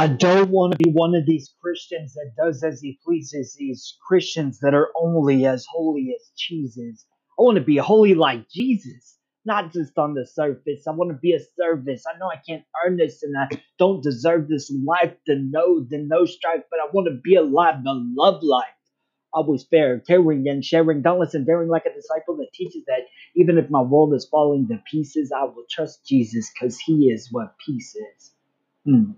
I don't want to be one of these Christians that does as he pleases, these Christians that are only as holy as Jesus. I want to be holy like Jesus, not just on the surface. I want to be a service. I know I can't earn this and I don't deserve this life, the no, the no strife, but I want to be alive, the love life. Always fair, caring and sharing, dauntless and daring like a disciple that teaches that even if my world is falling to pieces, I will trust Jesus because he is what peace is. Hmm.